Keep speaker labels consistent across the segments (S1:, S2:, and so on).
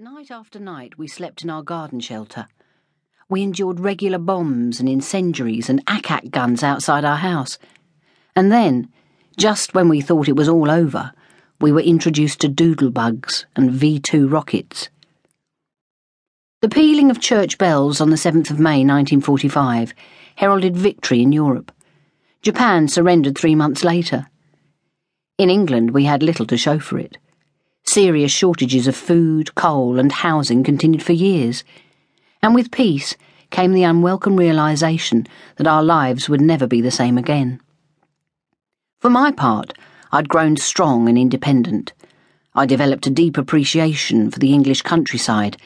S1: Night after night, we slept in our garden shelter. We endured regular bombs and incendiaries and ack guns outside our house. And then, just when we thought it was all over, we were introduced to doodlebugs and V 2 rockets. The pealing of church bells on the 7th of May 1945 heralded victory in Europe. Japan surrendered three months later. In England, we had little to show for it. Serious shortages of food, coal, and housing continued for years, and with peace came the unwelcome realization that our lives would never be the same again. For my part, I'd grown strong and independent. I developed a deep appreciation for the English countryside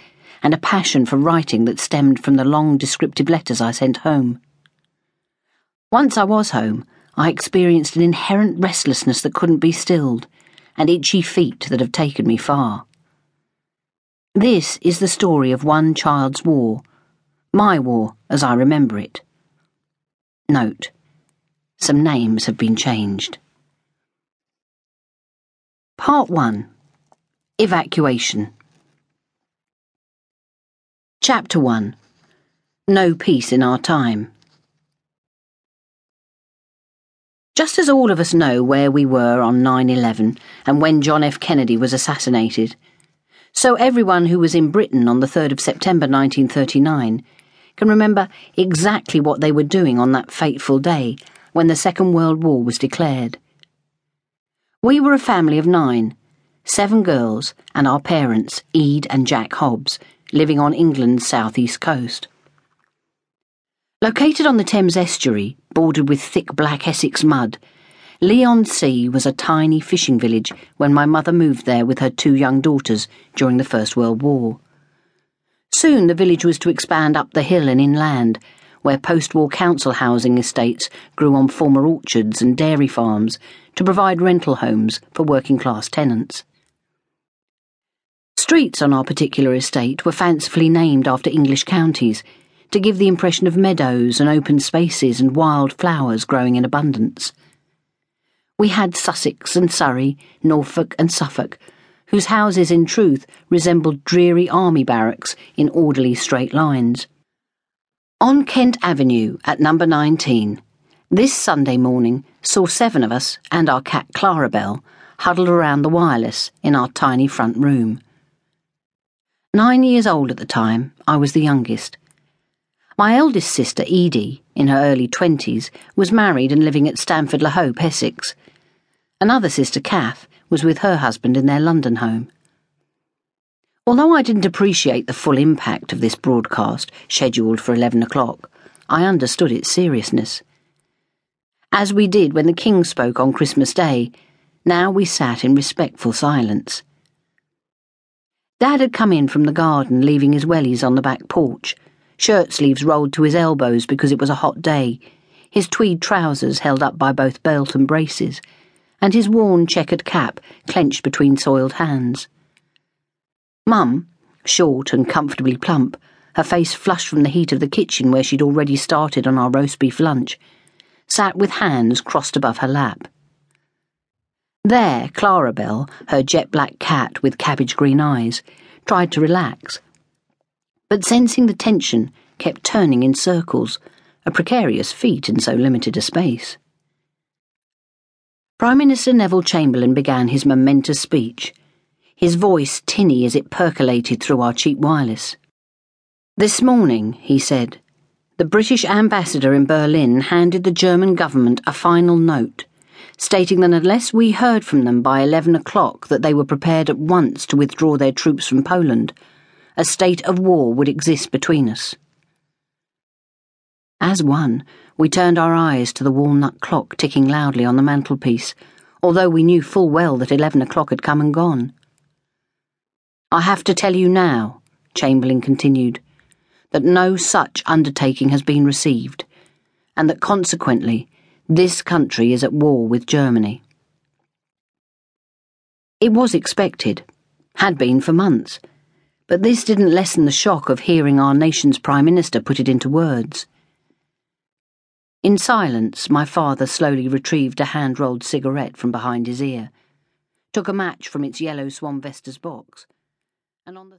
S1: and a passion for writing that stemmed from the long descriptive letters I sent home. Once I was home, I experienced an inherent restlessness that couldn't be stilled and itchy feet that have taken me far. This is the story of one child's war, my war as I remember it. Note, some names have been changed. Part 1 Evacuation. Chapter 1 No Peace in Our Time. Just as all of us know where we were on 9 11 and when John F. Kennedy was assassinated, so everyone who was in Britain on the 3rd of September 1939 can remember exactly what they were doing on that fateful day when the Second World War was declared. We were a family of nine seven girls and our parents, Ede and Jack Hobbs, living on England's southeast coast. Located on the Thames estuary, bordered with thick black Essex mud, Leigh-on-Sea was a tiny fishing village when my mother moved there with her two young daughters during the First World War. Soon the village was to expand up the hill and inland, where post war council housing estates grew on former orchards and dairy farms to provide rental homes for working class tenants. Streets on our particular estate were fancifully named after English counties to give the impression of meadows and open spaces and wild flowers growing in abundance. We had Sussex and Surrey, Norfolk and Suffolk, whose houses in truth resembled dreary army barracks in orderly straight lines. On Kent Avenue at number 19, this Sunday morning saw seven of us and our cat Clarabelle huddled around the wireless in our tiny front room. Nine years old at the time, I was the youngest my eldest sister, Edie, in her early twenties, was married and living at Stanford-le-Hope, Essex. Another sister, Kath, was with her husband in their London home. Although I didn't appreciate the full impact of this broadcast, scheduled for 11 o'clock, I understood its seriousness. As we did when the King spoke on Christmas Day, now we sat in respectful silence. Dad had come in from the garden, leaving his wellies on the back porch shirt sleeves rolled to his elbows because it was a hot day, his tweed trousers held up by both belt and braces, and his worn checkered cap clenched between soiled hands. Mum, short and comfortably plump, her face flushed from the heat of the kitchen where she'd already started on our roast beef lunch, sat with hands crossed above her lap. There, Clarabelle, her jet black cat with cabbage green eyes, tried to relax but sensing the tension, kept turning in circles, a precarious feat in so limited a space. Prime Minister Neville Chamberlain began his momentous speech, his voice tinny as it percolated through our cheap wireless. This morning, he said, the British ambassador in Berlin handed the German government a final note, stating that unless we heard from them by 11 o'clock that they were prepared at once to withdraw their troops from Poland, a state of war would exist between us. As one, we turned our eyes to the walnut clock ticking loudly on the mantelpiece, although we knew full well that eleven o'clock had come and gone. I have to tell you now, Chamberlain continued, that no such undertaking has been received, and that consequently this country is at war with Germany. It was expected, had been for months but this didn't lessen the shock of hearing our nation's Prime Minister put it into words. In silence, my father slowly retrieved a hand rolled cigarette from behind his ear, took a match from its yellow Swan Vestas box, and on the